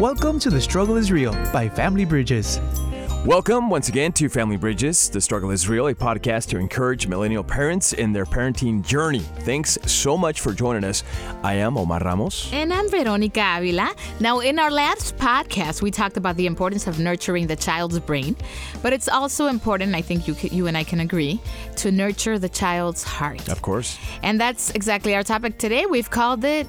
Welcome to The Struggle is Real by Family Bridges. Welcome once again to Family Bridges. The Struggle is Real, a podcast to encourage millennial parents in their parenting journey. Thanks so much for joining us. I am Omar Ramos. And I'm Veronica Avila. Now, in our last podcast, we talked about the importance of nurturing the child's brain, but it's also important, I think you, you and I can agree, to nurture the child's heart. Of course. And that's exactly our topic today. We've called it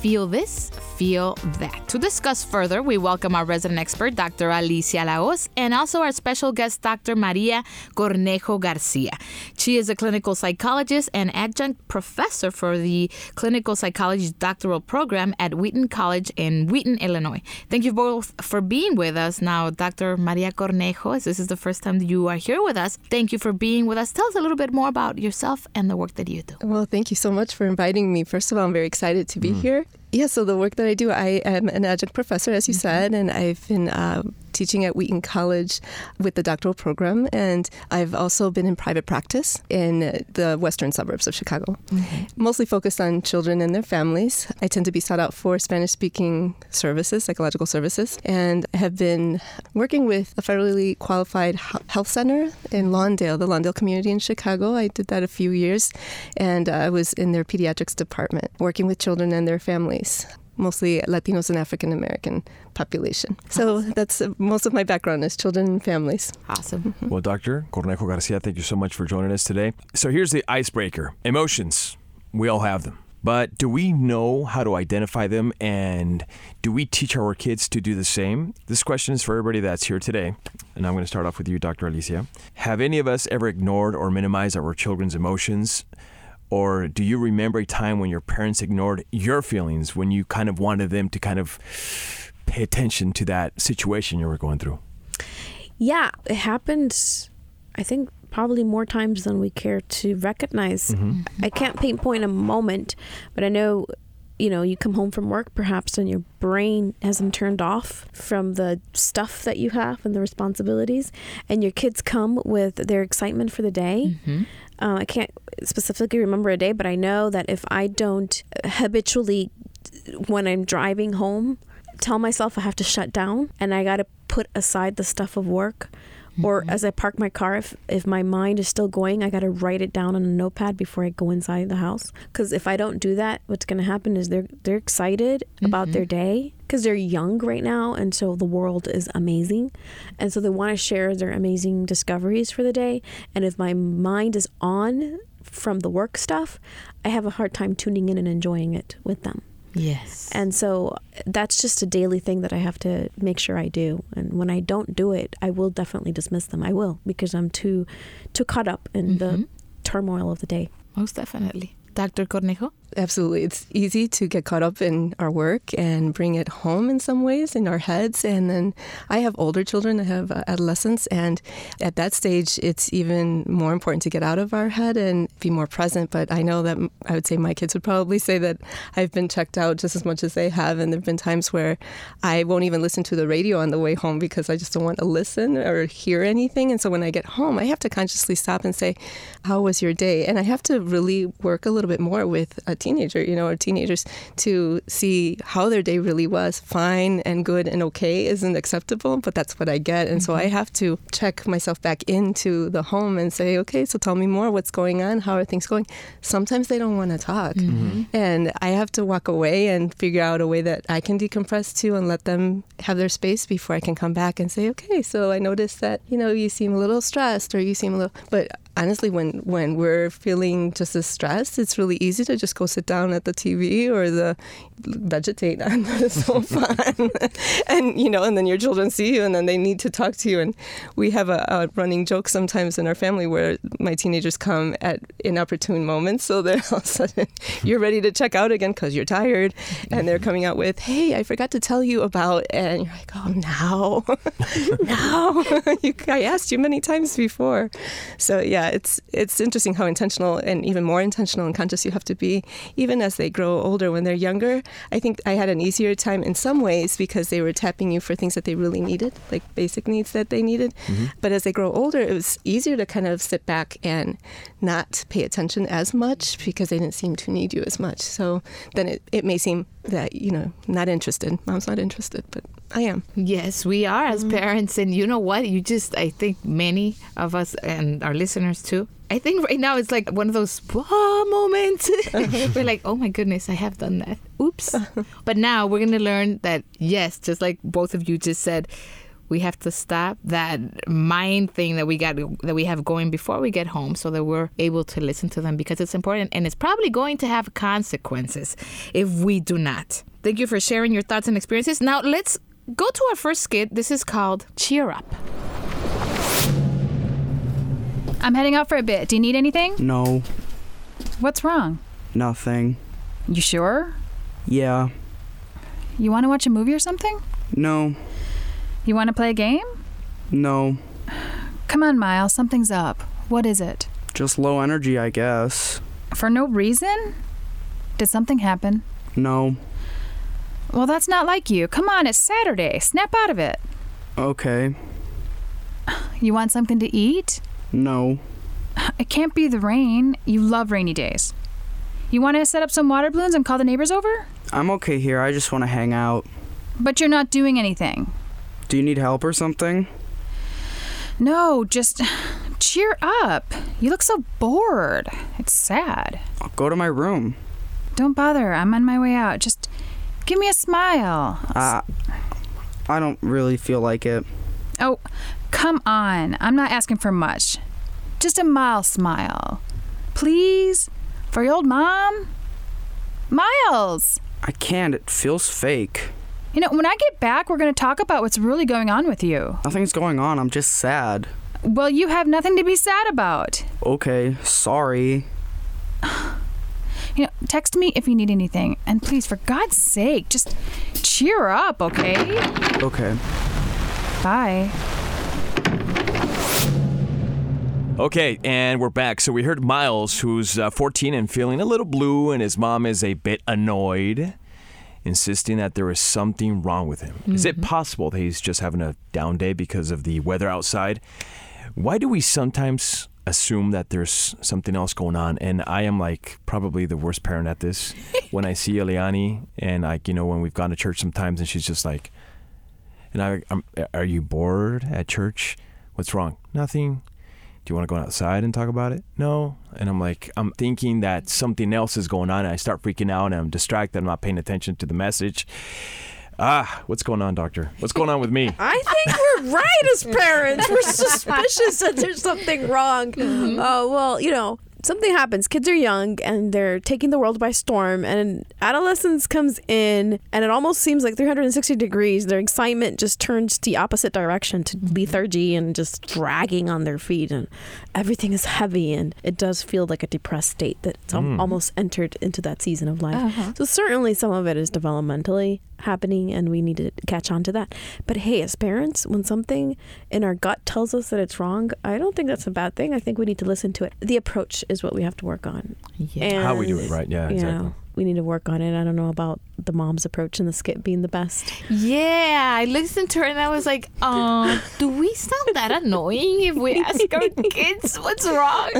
Feel This, Feel That. To discuss further, we welcome our resident expert, Dr. Alicia La Hoz, and also our special guest, Dr. Maria Cornejo Garcia. She is a clinical psychologist and adjunct professor for the clinical psychology doctoral program at Wheaton College in Wheaton, Illinois. Thank you both for being with us. Now, Dr. Maria Cornejo, as this is the first time you are here with us, thank you for being with us. Tell us a little bit more about yourself and the work that you do. Well, thank you so much for inviting me. First of all, I'm very excited to be mm. here. Yeah, so the work that I do, I am an adjunct professor, as you mm-hmm. said, and I've been uh, teaching at Wheaton College with the doctoral program, and I've also been in private practice in the western suburbs of Chicago, mm-hmm. mostly focused on children and their families. I tend to be sought out for Spanish speaking services, psychological services, and have been working with a federally qualified health center in Lawndale, the Lawndale community in Chicago. I did that a few years, and I was in their pediatrics department working with children and their families mostly Latinos and African American population. So that's uh, most of my background is children and families. Awesome. Mm-hmm. Well, Dr. Cornejo Garcia, thank you so much for joining us today. So here's the icebreaker emotions. We all have them. But do we know how to identify them and do we teach our kids to do the same? This question is for everybody that's here today. And I'm going to start off with you, Dr. Alicia. Have any of us ever ignored or minimized our children's emotions? Or do you remember a time when your parents ignored your feelings when you kind of wanted them to kind of pay attention to that situation you were going through? Yeah, it happens, I think, probably more times than we care to recognize. Mm-hmm. I can't pinpoint a moment, but I know you know, you come home from work perhaps and your brain hasn't turned off from the stuff that you have and the responsibilities, and your kids come with their excitement for the day. Mm-hmm. Uh, I can't specifically remember a day, but I know that if I don't habitually, when I'm driving home, tell myself I have to shut down and I got to put aside the stuff of work or mm-hmm. as I park my car, if, if my mind is still going, I got to write it down on a notepad before I go inside the house. Because if I don't do that, what's going to happen is they're they're excited mm-hmm. about their day because they're young right now, and so the world is amazing, and so they want to share their amazing discoveries for the day. And if my mind is on from the work stuff, I have a hard time tuning in and enjoying it with them. Yes. And so that's just a daily thing that I have to make sure I do. And when I don't do it, I will definitely dismiss them. I will because I'm too too caught up in mm-hmm. the turmoil of the day. Most definitely. Dr. Cornejo? Absolutely. It's easy to get caught up in our work and bring it home in some ways in our heads. And then I have older children, I have uh, adolescents, and at that stage, it's even more important to get out of our head and be more present. But I know that I would say my kids would probably say that I've been checked out just as much as they have. And there have been times where I won't even listen to the radio on the way home because I just don't want to listen or hear anything. And so when I get home, I have to consciously stop and say, How was your day? And I have to really work a little bit more with a teenager, you know, or teenagers to see how their day really was. Fine and good and okay isn't acceptable, but that's what I get. And mm-hmm. so I have to check myself back into the home and say, okay, so tell me more. What's going on? How are things going? Sometimes they don't want to talk. Mm-hmm. And I have to walk away and figure out a way that I can decompress too and let them have their space before I can come back and say, okay, so I noticed that, you know, you seem a little stressed or you seem a little, but honestly, when, when we're feeling just as stressed, it's really easy to just go sit down at the TV or the vegetate on the sofa, and you know, and then your children see you, and then they need to talk to you. And we have a, a running joke sometimes in our family where my teenagers come at inopportune moments, so they're all of a sudden you're ready to check out again because you're tired, and they're coming out with, "Hey, I forgot to tell you about," and you're like, "Oh, now, now, I asked you many times before." So yeah, it's it's interesting how intentional and even more intentional and conscious you have to be even as they grow older. When they're younger, I think I had an easier time in some ways because they were tapping you for things that they really needed, like basic needs that they needed. Mm-hmm. But as they grow older, it was easier to kind of sit back and not pay attention as much because they didn't seem to need you as much. So then it, it may seem that you know not interested. Mom's not interested, but I am. Yes, we are as mm-hmm. parents. And you know what? You just, I think many of us and our listeners too, I think right now it's like one of those wow moments. we're like, oh my goodness, I have done that. Oops. but now we're going to learn that, yes, just like both of you just said, we have to stop that mind thing that we got that we have going before we get home so that we're able to listen to them because it's important and it's probably going to have consequences if we do not. Thank you for sharing your thoughts and experiences. Now let's go to our first skit. This is called Cheer Up. I'm heading out for a bit. Do you need anything? No, What's wrong? nothing. You sure? Yeah, You want to watch a movie or something? no, You want to play a game? no. Come on, Miles, something's up. What is it? Just low energy, I guess. For no reason? Did something happen? No. Well, that's not like you. Come on, it's Saturday. Snap out of it. Okay. You want something to eat? No. It can't be the rain. You love rainy days. You want to set up some water balloons and call the neighbors over? I'm okay here. I just want to hang out. But you're not doing anything. Do you need help or something? No, just cheer up. You look so bored. It's sad. I'll go to my room. Don't bother. I'm on my way out. Just give me a smile. Uh, I don't really feel like it. Oh, come on. I'm not asking for much. Just a mild smile. Please? For your old mom? Miles! I can't. It feels fake. You know, when I get back, we're going to talk about what's really going on with you. Nothing's going on. I'm just sad. Well, you have nothing to be sad about. Okay, sorry. You know, text me if you need anything. And please, for God's sake, just cheer up, okay? Okay. Bye. Okay, and we're back. So we heard Miles, who's uh, 14 and feeling a little blue, and his mom is a bit annoyed, insisting that there is something wrong with him. Is it mm-hmm. possible that he's just having a down day because of the weather outside? Why do we sometimes assume that there's something else going on? And I am like probably the worst parent at this. when I see Eliani, and like you know, when we've gone to church sometimes, and she's just like, and I, I'm, are you bored at church? What's wrong? Nothing. Do you want to go outside and talk about it? No. And I'm like, I'm thinking that something else is going on, and I start freaking out, and I'm distracted. I'm not paying attention to the message. Ah, what's going on, doctor? What's going on with me? I think we're right as parents. We're suspicious that there's something wrong. Oh, well, you know, something happens. Kids are young and they're taking the world by storm, and adolescence comes in, and it almost seems like 360 degrees. Their excitement just turns the opposite direction to lethargy and just dragging on their feet, and everything is heavy, and it does feel like a depressed state that's al- hmm. almost entered into that season of life. Uh-huh. So, certainly, some of it is developmentally happening and we need to catch on to that. But hey, as parents, when something in our gut tells us that it's wrong, I don't think that's a bad thing. I think we need to listen to it. The approach is what we have to work on. Yeah. How we do it right? Yeah, exactly. know, we need to work on it. I don't know about the mom's approach and the skit being the best. Yeah, I listened to her and I was like, um, do we sound that annoying if we ask our kids what's wrong?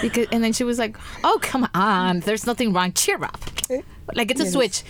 Because and then she was like, oh come on, there's nothing wrong. Cheer up. Like it's a switch,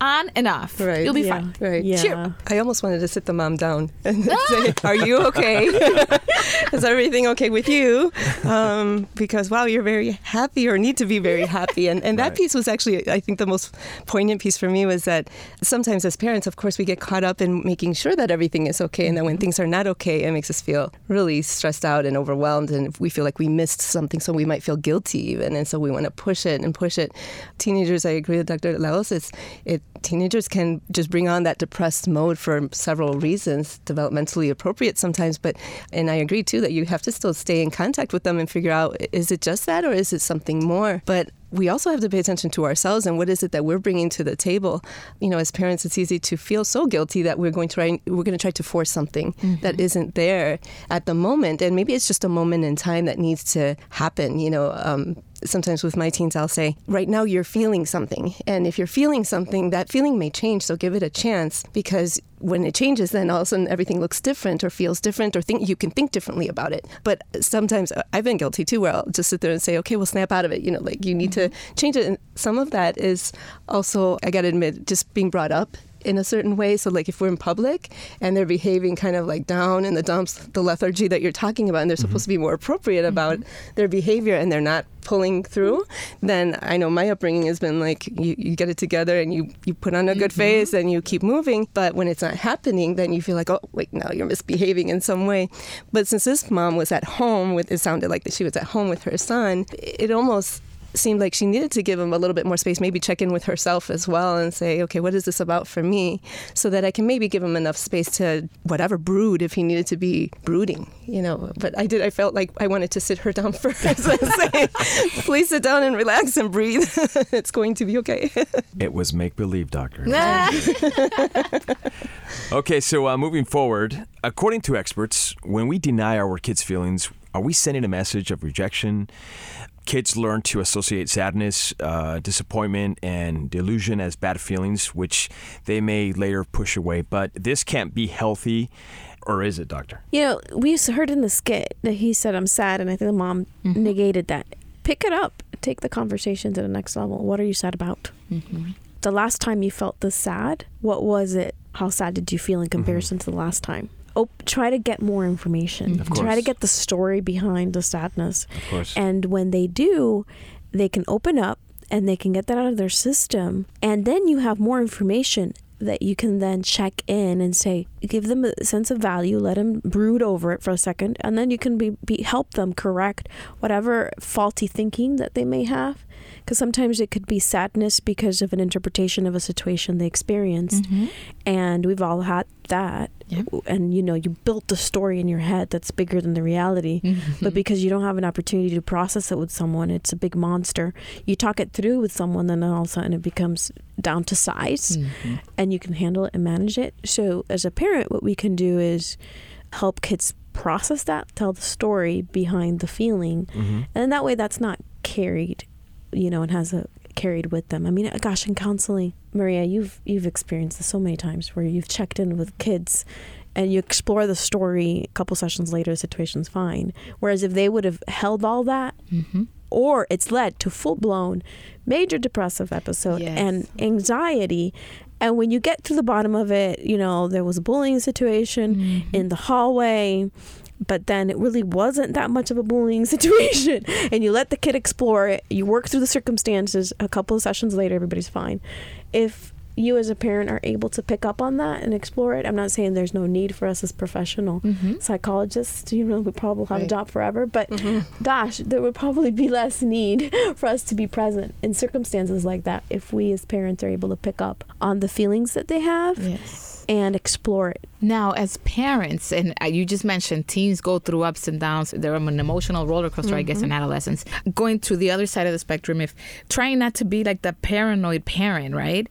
on and off. Right. You'll be Yeah. fine. Right. Yeah. Cheer. I almost wanted to sit the mom down and say, "Are you okay? Is everything okay with you?" Um, because wow, you're very happy or need to be very happy, and and that Right. piece was actually, I think, the most poignant piece for me was that sometimes as parents, of course, we get caught up in making sure that everything is okay, and then when things are not okay, it makes us feel really stressed out and overwhelmed, and we feel like we missed something, so we might feel guilty even, and so we want to push it and push it. Teenagers, I agree with Dr. La Hoz. It's it teenagers can just bring on that depressed mode for several reasons, developmentally appropriate sometimes. But and I agree too that you have to still stay in contact with them and figure out is it just that or is it something more? But we also have to pay attention to ourselves and what is it that we're bringing to the table. You know, as parents, it's easy to feel so guilty that we're going to try we're going to try to force something that isn't there at the moment, and maybe it's just a moment in time that needs to happen. You know, um, sometimes with my teens, I'll say, right now you're feeling something. And if you're feeling something, that feeling may change. So give it a chance because when it changes, then all of a sudden everything looks different or feels different or think you can think differently about it. But sometimes uh, I've been guilty too, where I'll just sit there and say, okay, we'll snap out of it. You know, like you need to change it. And some of that is also, I got to admit, just being brought up in a certain way. So, like if we're in public and they're behaving kind of like down in the dumps, the lethargy that you're talking about, and they're supposed to be more appropriate mm-hmm. about their behavior and they're not pulling through, then I know my upbringing has been like you, you get it together and you, you put on a good mm-hmm. face and you keep moving. But when it's not happening, then you feel like, oh, wait, now you're misbehaving in some way. But since this mom was at home with, it sounded like that she was at home with her son, it almost seemed like she needed to give him a little bit more space, maybe check in with herself as well and say, okay, what is this about for me? So that I can maybe give him enough space to whatever brood if he needed to be brooding, you know. But I did, I felt like I wanted to sit her down first and say, please sit down and relax and breathe. it's going to be okay. It was make believe, doctor. okay, so uh, moving forward, according to experts, when we deny our kids' feelings, are we sending a message of rejection? Kids learn to associate sadness, uh, disappointment, and delusion as bad feelings, which they may later push away. But this can't be healthy, or is it, doctor? You know, we heard in the skit that he said, I'm sad, and I think the mom Mm-hmm. negated that. Pick it up, take the conversation to the next level. What are you sad about? Mm-hmm. The last time you felt this sad, what was it? How sad did you feel in comparison to the last time? Oh, try to get more information. Mm. Of Try to get the story behind the sadness. Of course. And when they do, they can open up and they can get that out of their system. And then you have more information that you can then check in and say, give them a sense of value, let them brood over it for a second, and then you can be, be help them correct whatever faulty thinking that they may have. Because sometimes it could be sadness because of an interpretation of a situation they experienced. Mm-hmm. And we've all had that. Yep. And you know, you built the story in your head that's bigger than the reality. Mm-hmm. But because you don't have an opportunity to process it with someone, it's a big monster. You talk it through with someone, then all of a sudden it becomes down to size mm-hmm. and you can handle it and manage it. So, as a parent, what we can do is help kids process that, tell the story behind the feeling. Mhm. And that way, that's not carried, you know, and has a carried with them. I mean, gosh, in counseling, Maria, you've you've experienced this so many times where you've checked in with kids and you explore the story. A couple sessions later, the situation's fine. Whereas if they would have held all that, Mm-hmm. or it's led to full blown major depressive episode Yes. and anxiety. And when you get to the bottom of it, you know, there was a bullying situation Mm-hmm. in the hallway, but then it really wasn't that much of a bullying situation. And you let the kid explore it, you work through the circumstances. A couple of sessions later, everybody's fine. If you as a parent are able to pick up on that and explore it, I'm not saying there's no need for us as professional mm-hmm. psychologists, you know, we probably have a job forever, but mm-hmm. gosh, there would probably be less need for us to be present in circumstances like that if we as parents are able to pick up on the feelings that they have Yes. And explore it. Now, as parents, and uh, you just mentioned teens go through ups and downs. They're on an emotional roller coaster, I guess, in adolescence. Going to the other side of the spectrum, if trying not to be like the paranoid parent, right?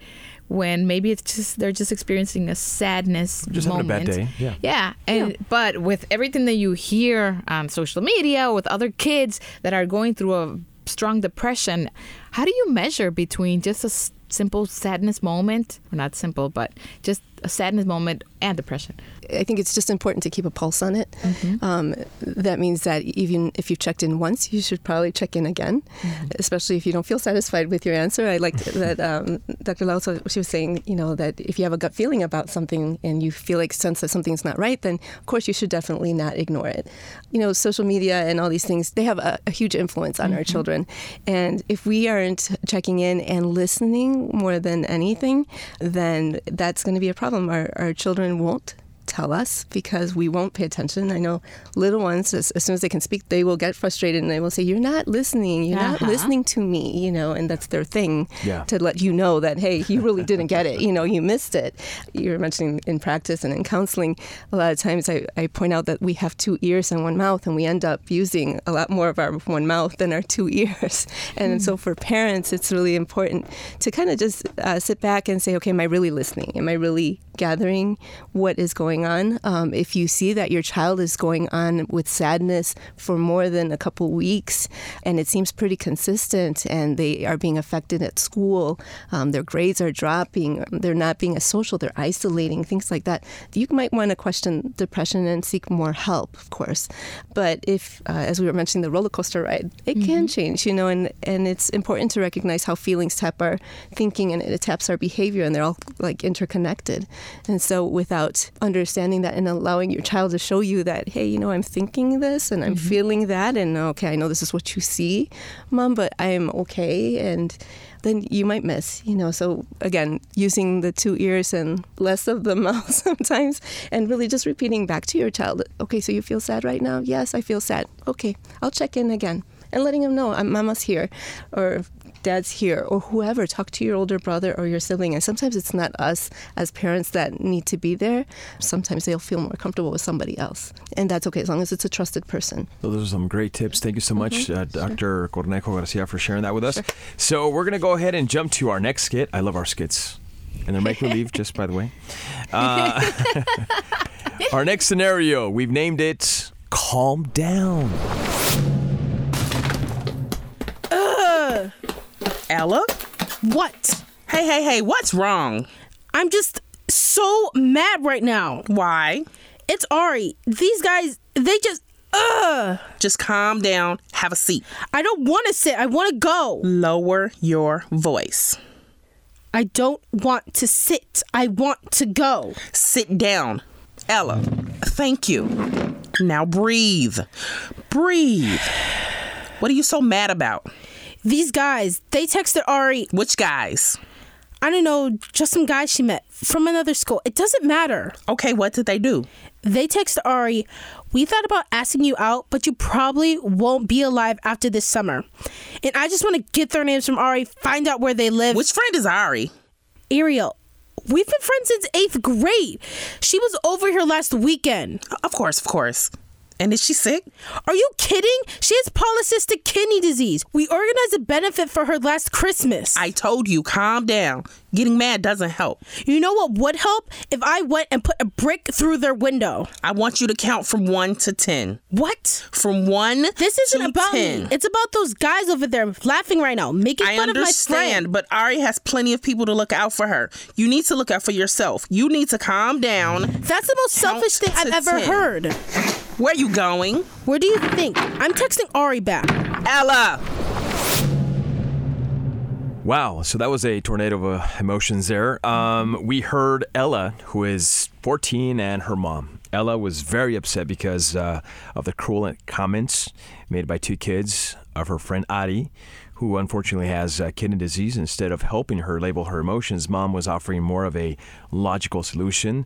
When maybe it's just they're just experiencing a sadness Just having a bad day. Yeah. Yeah, and but with everything that you hear on social media with other kids that are going through a strong depression, how do you measure between just a simple sadness moment, or not simple, but just a sadness moment and depression? I think it's just important to keep a pulse on it. Um, that means that even if you've checked in once, you should probably check in again, especially if you don't feel satisfied with your answer. I liked that um, Dr. La Hoz, she was saying, you know, that if you have a gut feeling about something and you feel like sense that something's not right, then of course you should definitely not ignore it. You know, social media and all these things, they have a, a huge influence on our children. And if we aren't checking in and listening more than anything, then that's going to be a problem. Our, our children won't tell us because we won't pay attention. I know little ones, as, as soon as they can speak, they will get frustrated and they will say, You're not listening. You're not Uh-huh. listening to me, you know, and that's their thing Yeah. to let you know that, hey, you really didn't get it. You know, you missed it. You were mentioning in practice and in counseling, a lot of times I, I point out that we have two ears and one mouth, and we end up using a lot more of our one mouth than our two ears. And so for parents, it's really important to kind of just uh, sit back and say, okay, am I really listening? Am I really gathering what is going on. Um, if you see that your child is going on with sadness for more than a couple weeks and it seems pretty consistent and they are being affected at school, um, their grades are dropping, they're not being as social, they're isolating, things like that, you might want to question depression and seek more help, of course. But if, uh, as we were mentioning, the roller coaster ride, it can change, you know, and, and it's important to recognize how feelings tap our thinking and it taps our behavior, and they're all like interconnected. And so, without understanding that and allowing your child to show you that, hey, you know, I'm thinking this and I'm mm-hmm. feeling that, and okay, I know this is what you see, mom, but I am okay. And then you might miss, you know. So again, using the two ears and less of the mouth sometimes, and really just repeating back to your child, okay, so you feel sad right now? Yes, I feel sad. Okay, I'll check in again, and letting them know, mama's here, or dad's here, or whoever. Talk to your older brother or your sibling, and sometimes it's not us as parents that need to be there. Sometimes they'll feel more comfortable with somebody else, and that's okay as long as it's a trusted person. So those are some great tips. Thank you so much, uh, Dr. Cornejo Garcia, for sharing that with us. So we're going to go ahead and jump to our next skit. I love our skits. And they're make believe, just by the way. Uh, our next scenario, we've named it Calm Down. Ella? What? Hey, hey, hey, what's wrong? I'm just so mad right now. Why? It's Ari. These guys, they just, ugh. Just calm down, have a seat. I don't want to sit. I want to go. Lower your voice. I don't want to sit. I want to go. Sit down. Ella, thank you. Now breathe. Breathe. What are you so mad about? These guys, they texted Ari. Which guys? I don't know, just some guys she met from another school. It doesn't matter. Okay, what did they do? They texted Ari, We thought about asking you out, but you probably won't be alive after this summer. And I just want to get their names from Ari, find out where they live. Which friend is Ari? Ariel. We've been friends since eighth grade. She was over here last weekend. Of course, of course. And is she sick? Are you kidding? She has polycystic kidney disease. We organized a benefit for her last Christmas. I told you, calm down. Getting mad doesn't help. You know what would help? If I went and put a brick through their window. I want you to count from 1 to 10. What? From 1 This isn't about 10. me. It's about those guys over there laughing right now, making I fun of my children. I understand, friend. but Ari has plenty of people to look out for her. You need to look out for yourself. You need to calm down. That's the most Count selfish thing I've ever 10. heard. Where are you going? Where do you think? I'm texting Ari back. Ella! Wow, so that was a tornado of uh, emotions there. Um, we heard Ella, who is 14, and her mom. Ella was very upset because uh, of the cruel comments made by two kids of her friend Ari, who unfortunately has uh, kidney disease. Instead of helping her label her emotions, mom was offering more of a logical solution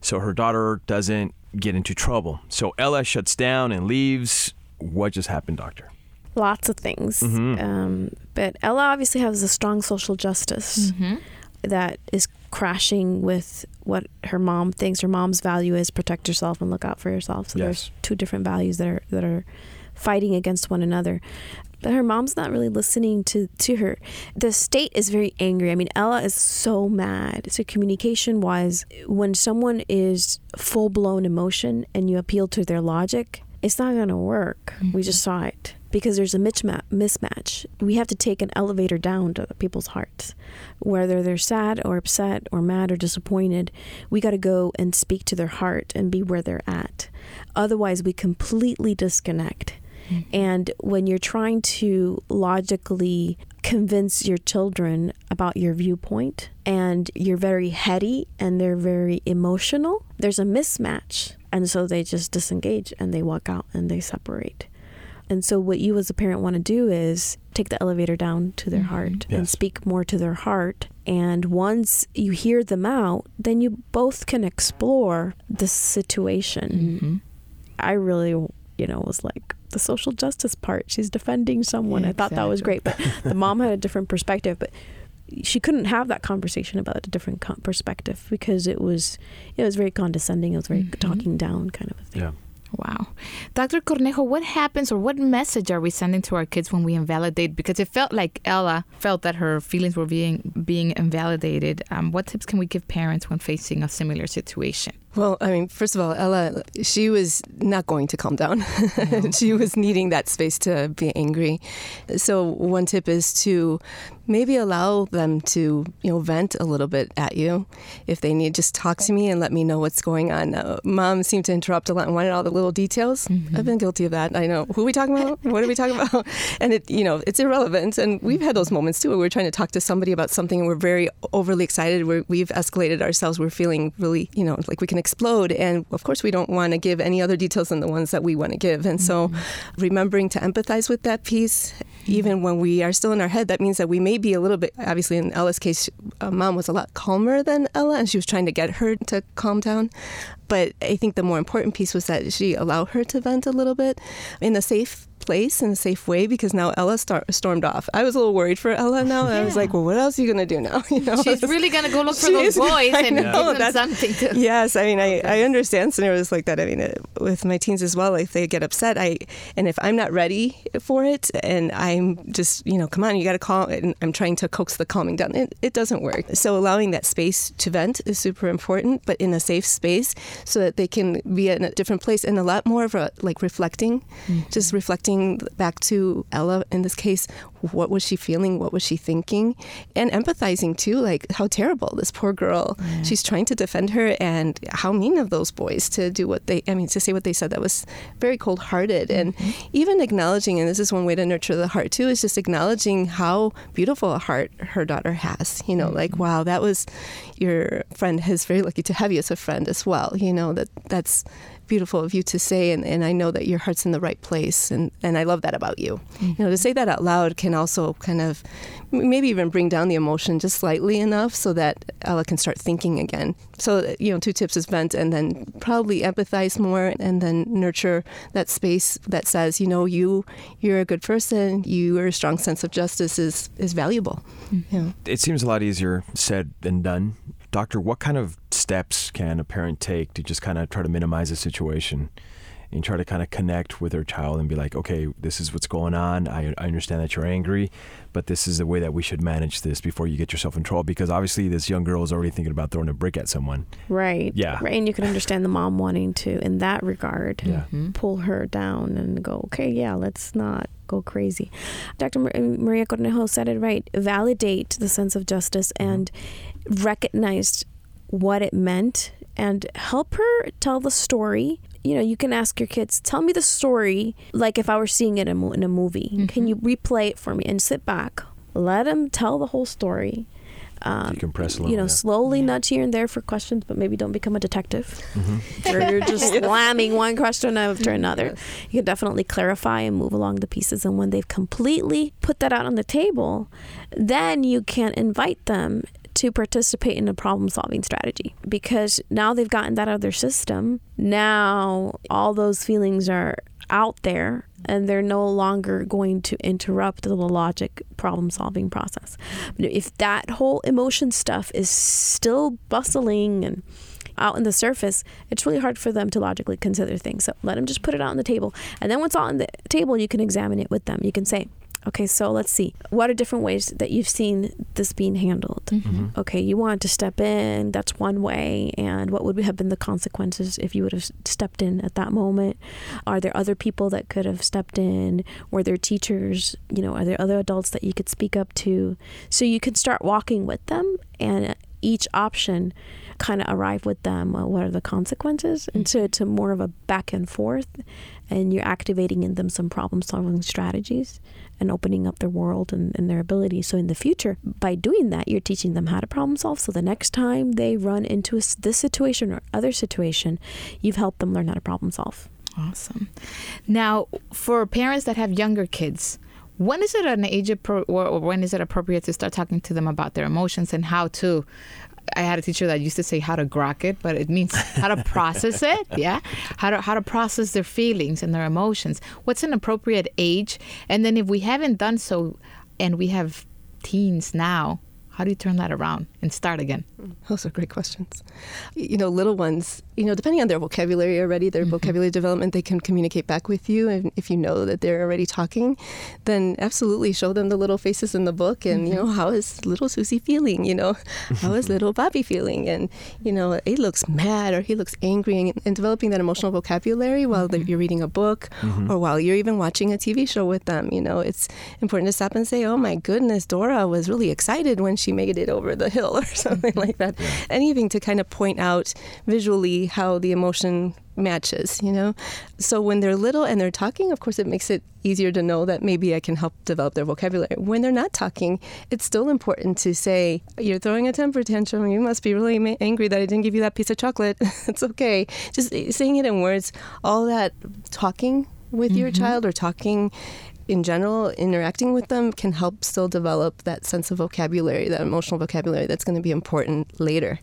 so her daughter doesn't get into trouble. So Ella shuts down and leaves. What just happened, doctor? lots of things. Um, but Ella obviously has a strong social justice that is crashing with what her mom thinks her mom's value is protect yourself and look out for yourself. So Yes. there's two different values that are that are fighting against one another. But her mom's not really listening to, to her. The state is very angry. I mean, Ella is so mad. So, communication wise, when someone is full blown emotion and you appeal to their logic, it's not going to work. We mm-hmm. just saw it because there's a misma- mismatch. We have to take an elevator down to people's hearts. Whether they're sad or upset or mad or disappointed, we got to go and speak to their heart and be where they're at. Otherwise, we completely disconnect. And when you're trying to logically convince your children about your viewpoint and you're very heady and they're very emotional, there's a mismatch. And so they just disengage and they walk out and they separate. And so, what you as a parent want to do is take the elevator down to their mm-hmm. heart and speak more to their heart. And once you hear them out, then you both can explore the situation. Mm-hmm. I really, you know, was like the social justice part. She's defending someone. I thought that was great. But the mom had a different perspective. But she couldn't have that conversation about a different co- perspective because it was, it was very condescending. It was very talking down kind of a thing. Yeah. Wow. Dr. Cornejo, what happens or what message are we sending to our kids when we invalidate? Because it felt like Ella felt that her feelings were being being invalidated. Um, what tips can we give parents when facing a similar situation? Well, I mean, first of all, Ella, she was not going to calm down. she was needing that space to be angry. So one tip is to maybe allow them to, you know, vent a little bit at you. If they need, just talk to me and let me know what's going on. Uh, Mom seemed to interrupt a lot and wanted all the little details. I've been guilty of that. I know. Who are we talking about? What are we talking about? And it, you know, it's irrelevant. And we've had those moments too where we're trying to talk to somebody about something and we're very overly excited. We're, we've escalated ourselves. We're feeling really, you know, like we can explode. And of course, we don't want to give any other details than the ones that we want to give. And so, remembering to empathize with that piece, even when we are still in our head, that means that we may be a little bit, obviously, in Ella's case, uh, mom was a lot calmer than Ella, and she was trying to get her to calm down. But I think the more important piece was that she allowed her to vent a little bit in a safe place in a safe way because now Ella star- stormed off. I was a little worried for Ella now. I was like, well, what else are you going to do now? You know, She's really going to go look for those boys I and know, give them something to. Yes, I mean, I, I understand scenarios like that. I mean, it, with my teens as well, if they get upset, I and if I'm not ready for it, and I'm just, you know, come on, you got to call, and I'm trying to coax the calming down. It, it doesn't work. So allowing that space to vent is super important, but in a safe space, so that they can be in a different place and a lot more of a like reflecting, mm-hmm. just reflecting back to Ella in this case. What was she feeling? What was she thinking? And empathizing too, like how terrible this poor girl. She's trying to defend her, and how mean of those boys to do what they, I mean, to say what they said. That was very cold hearted. And mm-hmm. even acknowledging, and this is one way to nurture the heart too, is just acknowledging how beautiful a heart her daughter has. You know, like, mm-hmm. wow, that was your friend is very lucky to have you as a friend as well. You know, that that's beautiful of you to say and, and I know that your heart's in the right place and, and I love that about you. You know, to mm-hmm. say that out loud can also kind of maybe even bring down the emotion just slightly enough so that Ella can start thinking again. So, you know, two tips is vent and then probably empathize more and then nurture that space that says, you know, you you're a good person, your strong sense of justice is is valuable. Mm-hmm. You know. It seems a lot easier said than done. Doctor, what kind of steps can a parent take to just kind of try to minimize the situation and try to kind of connect with their child and be like, okay, this is what's going on. I, I understand that you're angry, but this is the way that we should manage this before you get yourself in trouble because obviously this young girl is already thinking about throwing a brick at someone. Right. Yeah. Right. And you can understand the mom wanting to, in that regard, Yeah. Mm-hmm. pull her down and go, okay, yeah, let's not go crazy. Dr. Uh, Maria Cornejo said it right. Validate the sense of justice mm-hmm. and recognize what it meant and help her tell the story. You know, you can ask your kids, tell me the story like if I were seeing it in a mo- in a movie. Can you replay it for me and sit back? Let them tell the whole story. Um, Decompress a little you know, bit. slowly nudge here and there for questions, but maybe don't become a detective. Mm-hmm. Where you're just slamming one question after another. You can definitely clarify and move along the pieces. And when they've completely put that out on the table, then you can invite them to participate in a problem solving strategy because now they've gotten that out of their system. Now all those feelings are out there and they're no longer going to interrupt the logic problem solving process. If that whole emotion stuff is still bustling and out in the surface, it's really hard for them to logically consider things. So let them just put it out on the table. And then once on the table, you can examine it with them. You can say, okay, so let's see. What are different ways that you've seen this being handled? Mm-hmm. Mm-hmm. Okay, you wanted to step in, that's one way. And what would have been the consequences if you would have stepped in at that moment? Are there other people that could have stepped in? Were there teachers? You know, are there other adults that you could speak up to? So you could start walking with them and each option kind of arrive with them well, what are the consequences? And so it's a more of a back and forth and you're activating in them some problem solving strategies and opening up their world and, and their abilities so in the future by doing that you're teaching them how to problem solve. So the next time they run into a this situation or other situation you've helped them learn how to problem solve. Awesome. Now, for parents that have younger kids, when is it an age appro- or, or when is it appropriate to start talking to them about their emotions and how to? I had a teacher that used to say how to grok it, but it means how to process it. Yeah, how to how to process their feelings and their emotions. What's an appropriate age? And then if we haven't done so, and we have teens now, How do you turn that around and start again? Mm. Those are great questions. You know, little ones, you know, depending on their vocabulary already, their mm-hmm. vocabulary development, they can communicate back with you. And if you know that they're already talking, then absolutely show them the little faces in the book and, you mm-hmm. know, how is little Susie feeling? You know, how is little Bobby feeling? And, you know, he looks mad or he looks angry and, and developing that emotional vocabulary while they're you're reading a book or while you're even watching a TV show with them. You know, it's important to stop and say, oh my goodness, Dora was really excited when she made it over the hill or something like that. Anything to kind of point out visually how the emotion matches, you know? So when they're little and they're talking, of course, it makes it easier to know that maybe I can help develop their vocabulary. When they're not talking, it's still important to say, You're throwing a temper tantrum. You must be really ma- angry that I didn't give you that piece of chocolate. it's okay. Just eh, saying it in words, all that talking with your mm-hmm. child or talking in general, interacting with them can help still develop that sense of vocabulary, that emotional vocabulary that's going to be important later.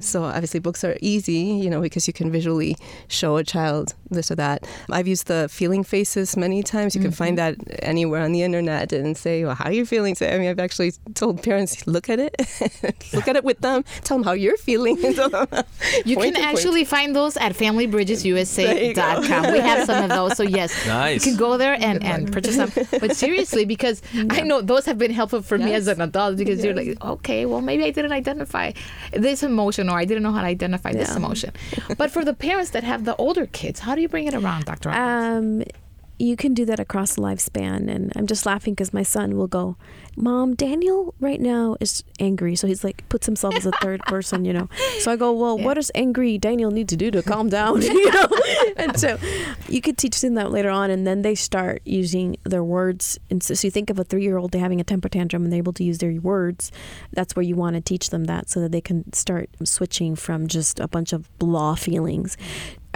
So obviously, books are easy, you know, because you can visually show a child this or that. I've used the feeling faces many times. You can mm-hmm. find that anywhere on the internet and say, "Well, how are you feeling?" So, I mean, I've actually told parents, "Look at it, look at it with them. Tell them how you're feeling." You can to point. actually find those at familybridgesusa.com. We have some of those. So, yes, Nice. you can go there and, and purchase them. But seriously, because I know those have been helpful for me as an adult because you're like, okay, well, maybe I didn't identify this emotion or I didn't know how to identify this emotion. But for the parents that have the older kids, how do you bring it around, Dr. Um, you can do that across the lifespan. And I'm just laughing because my son will go, Mom, Daniel right now is angry. So he's like, puts himself as a third person, you know. So I go, Well, what does angry Daniel need to do to calm down? you know? And so you could teach them that later on. And then they start using their words. And so, so you think of a three year old, having a temper tantrum and they're able to use their words. That's where you want to teach them that so that they can start switching from just a bunch of blah feelings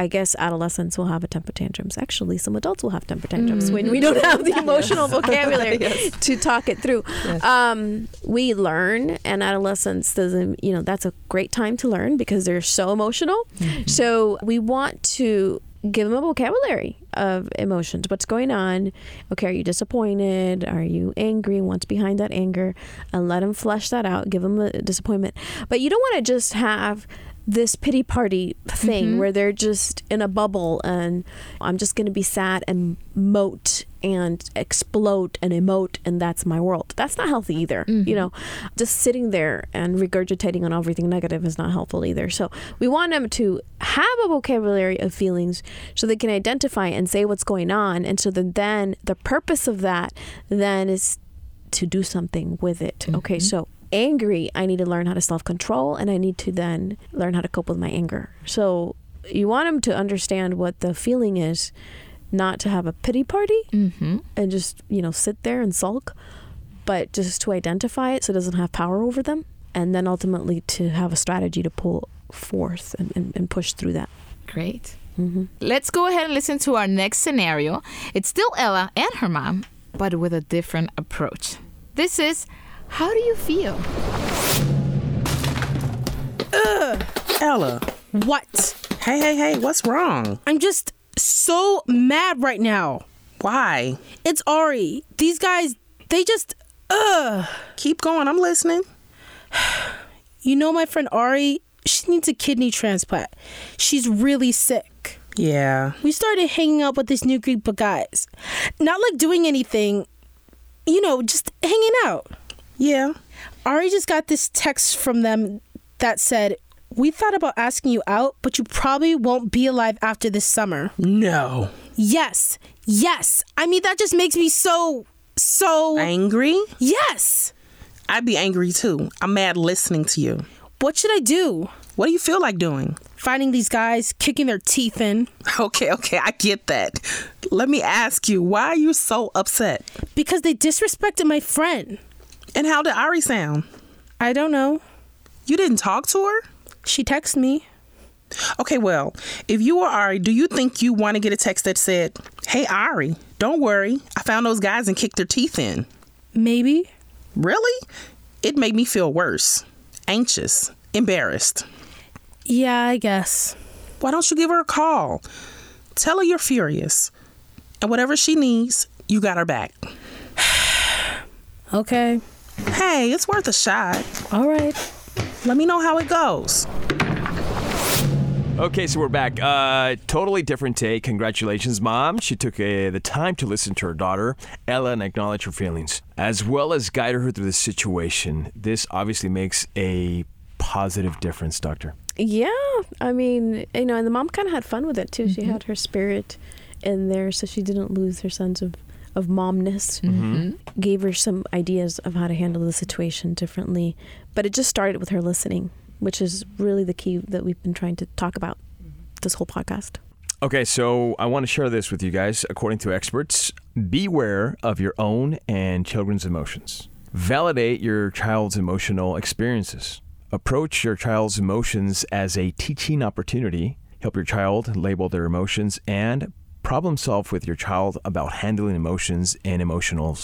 I guess adolescents will have a temper tantrums. Actually, some adults will have temper tantrums when mm. we don't have the emotional vocabulary to talk it through. Um, we learn, and adolescence doesn't. You know, that's a great time to learn because they're so emotional. Mm-hmm. So we want to give them a vocabulary of emotions. What's going on? Okay, are you disappointed? Are you angry? What's behind that anger? And let them flesh that out. Give them a disappointment. But you don't want to just have this pity party thing mm-hmm. where they're just in a bubble and I'm just going to be sad and moat and explode and emote and that's my world. That's not healthy either. You mm-hmm. know, just sitting there and regurgitating on everything negative is not helpful either. So we want them to have a vocabulary of feelings so they can identify and say what's going on. And so that then the purpose of that then is to do something with it. Okay, mm-hmm. so angry, I need to learn how to self control and I need to then learn how to cope with my anger. So you want them to understand what the feeling is, not to have a pity party Mm-hmm. and just, you know, sit there and sulk, but just to identify it so it doesn't have power over them. And then ultimately to have a strategy to pull forth and, and, and push through that. Great. Let's go ahead and listen to our next scenario. It's still Ella and her mom, but with a different approach. This is How Do You Feel? Ugh, Ella. What? Hey, hey, hey, what's wrong? I'm just so mad right now. Why? It's Ari. These guys, they just, ugh. Keep going, I'm listening. You know my friend Ari? She needs a kidney transplant. She's really sick. Yeah. We started hanging out with this new group of guys. Not like doing anything, you know, just hanging out. Yeah. Ari just got this text from them that said, We thought about asking you out, but you probably won't be alive after this summer. No. Yes. Yes. I mean, that just makes me so, so. Angry? Yes. I'd be angry too. I'm mad listening to you. What should I do? What do you feel like doing? Finding these guys, kicking their teeth in. Okay, okay, I get that. Let me ask you, why are you so upset? Because they disrespected my friend. And how did Ari sound? I don't know. You didn't talk to her? She texted me. Okay, well, if you were Ari, do you think you want to get a text that said, Hey, Ari, don't worry. I found those guys and kicked their teeth in? Maybe. Really? It made me feel worse, anxious, embarrassed. Yeah, I guess. Why don't you give her a call? Tell her you're furious. And whatever she needs, you got her back. Okay. Hey, it's worth a shot. All right. Let me know how it goes. Okay, so we're back. Uh, totally different take. Congratulations, mom. She took uh, the time to listen to her daughter, Ella, and acknowledge her feelings, as well as guide her through the situation. This obviously makes a positive difference, Doctor. Yeah, I mean, you know, and the mom kind of had fun with it too. She had her spirit in there, so she didn't lose her sense of of momness. Mm-hmm. Gave her some ideas of how to handle the situation differently, but it just started with her listening, which is really the key that we've been trying to talk about this whole podcast. Okay, so I want to share this with you guys. According to experts, beware of your own and children's emotions. Validate your child's emotional experiences. Approach your child's emotions as a teaching opportunity. Help your child label their emotions and problem solve with your child about handling emotions and emotional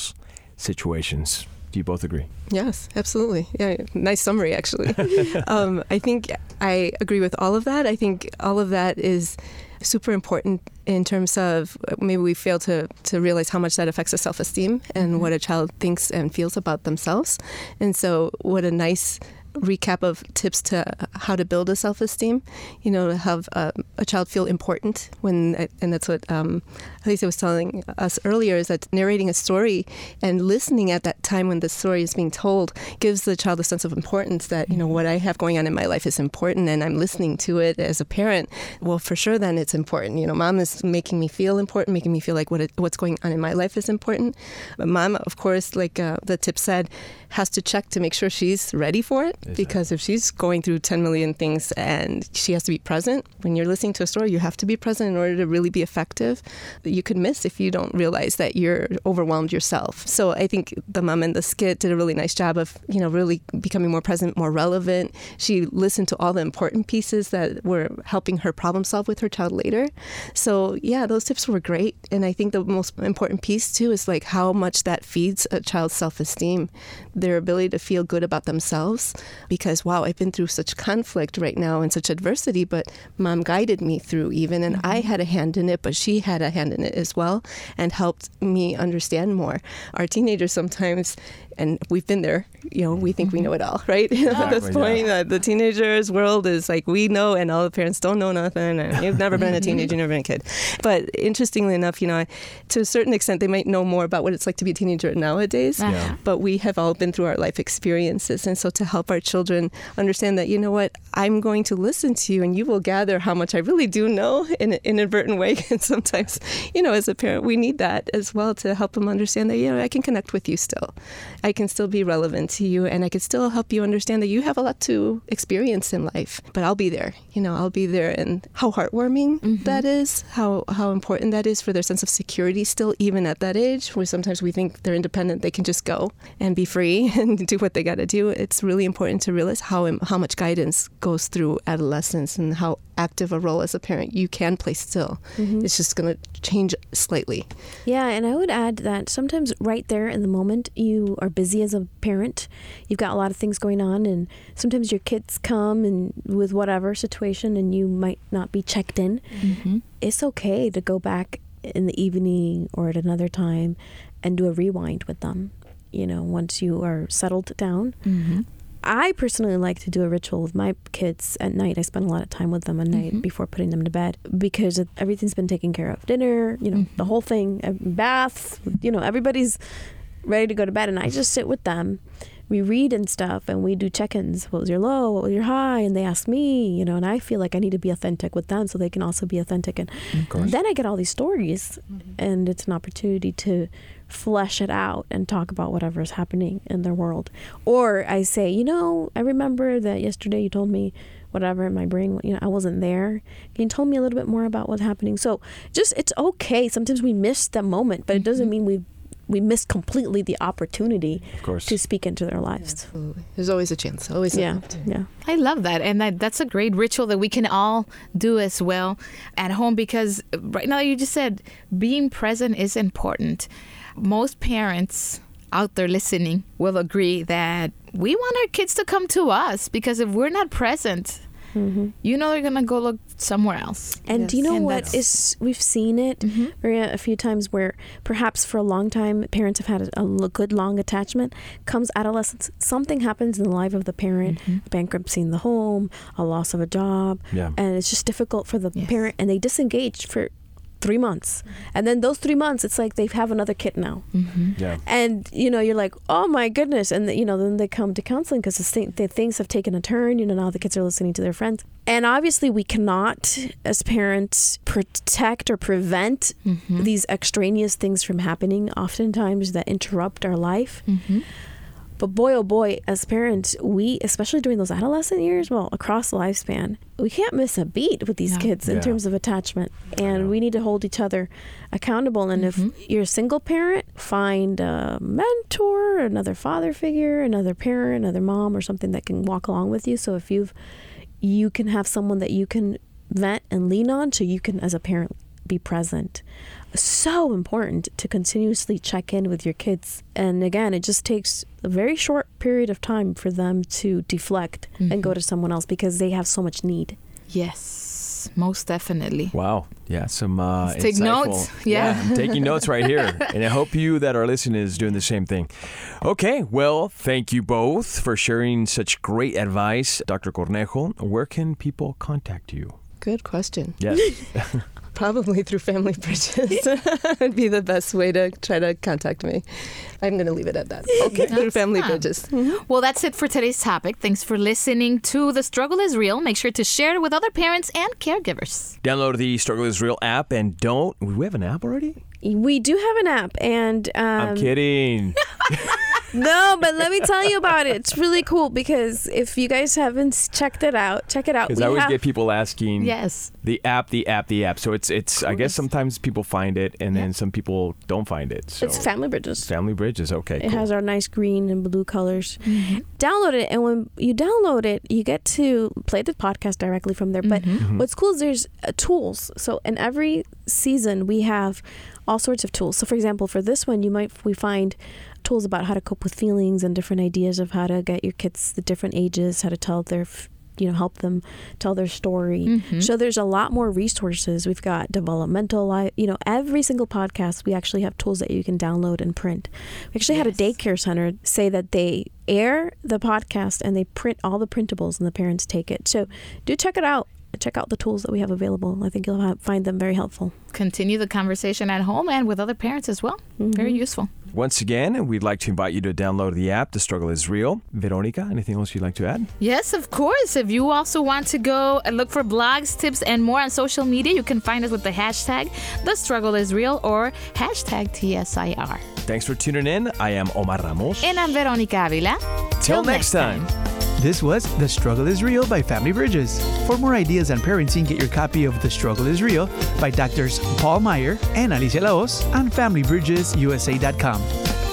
situations. Do you both agree? Yes, absolutely. Yeah, nice summary, actually. um, I think I agree with all of that. I think all of that is super important in terms of uh, maybe we fail to, to realize how much that affects the self esteem and what a child thinks and feels about themselves. And so, what a nice recap of tips to how to build a self esteem. You know, to have uh, a child feel important when, and that's what um, Alicia was telling us earlier, is that narrating a story and listening at that time when the story is being told gives the child a sense of importance that, you know, what I have going on in my life is important and I'm listening to it as a parent. Well, for sure, then it's important. You know, mom is making me feel important, making me feel like what it, what's going on in my life is important. But mom, of course, like uh, the tip said, has to check to make sure she's ready for it because if she's going through 10 million things and she has to be present, when you're listening to a story, you have to be present in order to really be effective. You could miss if you don't realize that you're overwhelmed yourself. So I think the mom in the skit did a really nice job of, you know, really becoming more present, more relevant. She listened to all the important pieces that were helping her problem solve with her child later. So yeah, those tips were great. And I think the most important piece too is like how much that feeds a child's self-esteem, their ability to feel good about themselves. Because wow, I've been through such conflict right now and such adversity, but mom guided me through even, and I had a hand in it, but she had a hand in it as well, and helped me understand more. Our teenagers sometimes. And we've been there, you know, we think we know it all, right? At this point, yeah. uh, the teenagers world is like we know, and all the parents don't know nothing. And you've never been a teenager, you've never been a kid. But interestingly enough, you know, to a certain extent, they might know more about what it's like to be a teenager nowadays. Yeah. But we have all been through our life experiences, and so to help our children understand that, you know what, I'm going to listen to you, and you will gather how much I really do know in an inadvertent way. And sometimes, you know, as a parent, we need that as well to help them understand that, you know, I can connect with you still. I can still be relevant to you and I can still help you understand that you have a lot to experience in life. But I'll be there. You know, I'll be there and how heartwarming mm-hmm. that is, how how important that is for their sense of security still even at that age where sometimes we think they're independent, they can just go and be free and do what they got to do. It's really important to realize how how much guidance goes through adolescence and how active a role as a parent you can play still. Mm-hmm. It's just going to change slightly. Yeah, and I would add that sometimes right there in the moment, you are busy as a parent. You've got a lot of things going on, and sometimes your kids come and with whatever situation, and you might not be checked in. Mm-hmm. It's okay to go back in the evening or at another time and do a rewind with them. You know, once you are settled down. Mm-hmm. I personally like to do a ritual with my kids at night. I spend a lot of time with them at night mm-hmm. before putting them to bed because everything's been taken care of. Dinner, you know, the mm-hmm. whole thing, uh, bath, you know, everybody's ready to go to bed. And I just sit with them. We read and stuff and we do check ins. What was your low? What was your high? And they ask me, you know, and I feel like I need to be authentic with them so they can also be authentic. And then I get all these stories mm-hmm. and it's an opportunity to flesh it out and talk about whatever is happening in their world. Or I say, you know, I remember that yesterday you told me whatever in my brain, you know, I wasn't there. Can you tell me a little bit more about what's happening? So just it's okay. Sometimes we miss the moment, but it doesn't mm-hmm. mean we we miss completely the opportunity Of course. to speak into their lives. Absolutely. There's always a chance. Always a Yeah, hope. yeah. I love that. And that, that's a great ritual that we can all do as well at home because right now you just said being present is important. Most parents out there listening will agree that we want our kids to come to us because if we're not present, mm-hmm. you know they're gonna go look somewhere else. And do you know And what that's- is? We've seen it mm-hmm. Maria, a few times where perhaps for a long time parents have had a good long attachment. Comes adolescence, something happens in the life of the parent, mm-hmm. a bankruptcy in the home, a loss of a job, Yeah. and it's just difficult for the Yes. parent, and they disengage for three months, and then those three months, it's like they have another kid now. Mm-hmm. Yeah. and you know you're like oh my goodness. And you know then they come to counseling because the, thing- the things have taken a turn you know now the kids are listening to their friends. And obviously we cannot as parents protect or prevent mm-hmm. these extraneous things from happening. Oftentimes that interrupt our life mm-hmm. But boy oh boy as parents we especially during those adolescent years well across the lifespan we can't miss a beat with these Yeah. kids in Yeah. terms of attachment and we need to hold each other accountable and Mm-hmm. if you're a single parent find a mentor another father figure another parent another mom or something that can walk along with you so if you've you can have someone that you can vent and lean on so you can as a parent be present so important to continuously check in with your kids and again it just takes a very short period of time for them to deflect and go to someone else because they have so much need Yes, most definitely. Wow. Yeah, some uh, Let's take insightful- notes. Yeah. I'm taking notes right here, and I hope you that are listening is doing the same thing. Okay, well, thank you both for sharing such great advice, Dr. Cornejo. Where can people contact you? Good question. Yes. Probably through Family Bridges would be the best way to try to contact me. I'm going to leave it at that. Okay. through Family fine. Bridges. Well, that's it for today's topic. Thanks for listening to The Struggle is Real. Make sure to share it with other parents and caregivers. Download the Struggle is Real app, and don't. We have an app already? we do have an app and um, I'm kidding. No but let me tell you about it it's really cool because if you guys haven't checked it out check it out Because We I always have- get people asking. Yes. The app, the app, the app. So it's it's. I guess sometimes people find it, and then some people don't find it. So it's family bridges Family Bridges. Okay. It cool. has our nice green and blue colors. Mm-hmm. Download it, and when you download it, you get to play the podcast directly from there. But mm-hmm. Mm-hmm. what's cool is there's uh, tools. So in every season, we have all sorts of tools. So for example, for this one, you might we find tools about how to cope with feelings and different ideas of how to get your kids the different ages, how to tell their f- you know help them tell their story. Mm-hmm. So there's a lot more resources. We've got developmental life you know every single podcast we actually have tools that you can download and print. We actually had a daycare center say that they air the podcast and they print all the printables and the parents take it. So do check it out. Check out the tools that we have available. I think you'll have, find them very helpful. Continue the conversation at home and with other parents as well. Very mm-hmm. useful. Once again, we'd like to invite you to download the app. The struggle is real. Veronica, anything else you'd like to add? Yes, of course. If you also want to go and look for blogs, tips, and more on social media, you can find us with the hashtag The Struggle is Real or hashtag TSIR. Thanks for tuning in. I am Omar Ramos. And I'm Veronica Avila. Till next time. This was The Struggle is Real by Family Bridges. For more ideas on parenting, get your copy of The Struggle is Real by doctors Paul Meier and Alicia La Hoz on FamilyBridgesUSA.com.